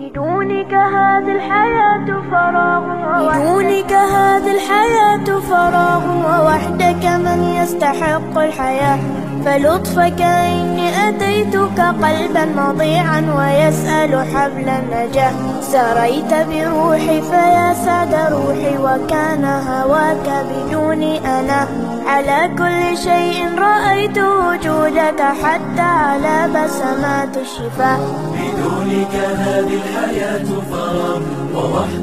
بدونك هذه الحياة فراغ بدونك هذه الحياة فراغ يستحق الحياة. فلطفك إني أتيتك قلبا مضيعا ويسأل حبل النجاة. سريت بروحي فيا ساد روحي وكان هواك بدوني أنا. على كل شيء رأيت وجودك حتى على بسمات الشفاء. بدونك هذه الحياة فراغ ووحدك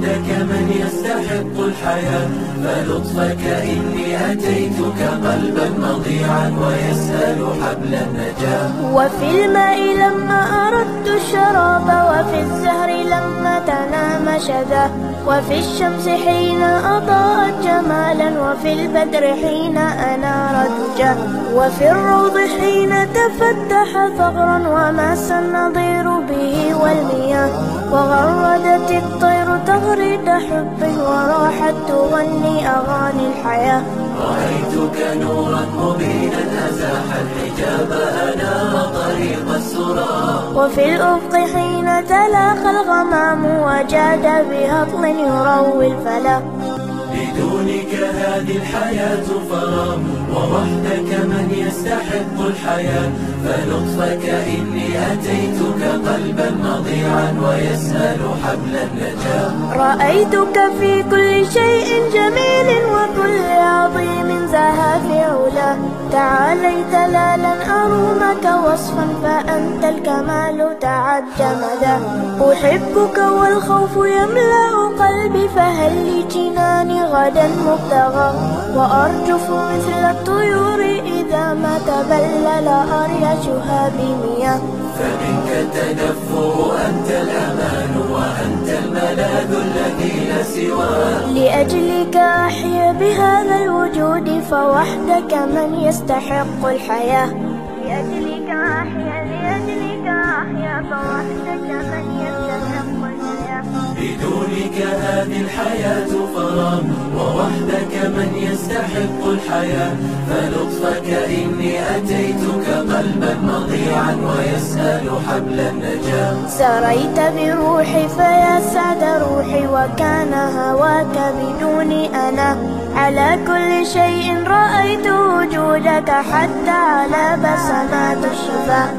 يستحق الحياة فلطفك إني أتيتك قلبا مضيعا ويسأل حبل النجاة. وفي الماء لما أردت الشراب وفي الزهر لما تنام شذا وفي الشمس حين أضاءت جمالا وفي البدر حين أنار دجا وفي الروض حين تفتح ثغرا وماس النظير به والمياه. وغردت الطير تغريد حب وراحت تغني أغاني الحياة. رأيتك نورا مبينا أزاح الحجاب أنار طريق السرى وفي الأفق حين تلاقى الغمام وجاد بهطل يروي الفلا بدونك هذه الحياة فراغ ووحدك من يستحق الحياة فلطفك إني أتيتك قلبا مضيعا ويسأل حبل النجاة. رأيتك في كل شيء جميل وكل عظيم زها في علا. تعاليت لا لن أرومك وصفا فأنت الكمال تعد مدى أحبك والخوف يملأ قلبي فهل لي جناني غدا مبتغى؟ وأرجف مثل الطيور ما تبلل أريشها بمياه فمنك تدفه أنت الأمان وأنت الملاذ الذي لا سواه لأجلك أحيا بهذا الوجود فوحدك من يستحق الحياة. لأجلك أحيا لأجلك أحيا فوحدك من يستحق الحياة. بدونك هذه الحياة فراغ يستحق الحياة فلطفك إني أتيتك قلبا مضيعا ويسأل حبل النجاة. سريت بروحي فيا سعد روحي وكان هواك بدوني أنا. على كل شيء رأيت وجودك حتى على بسمات الشفاه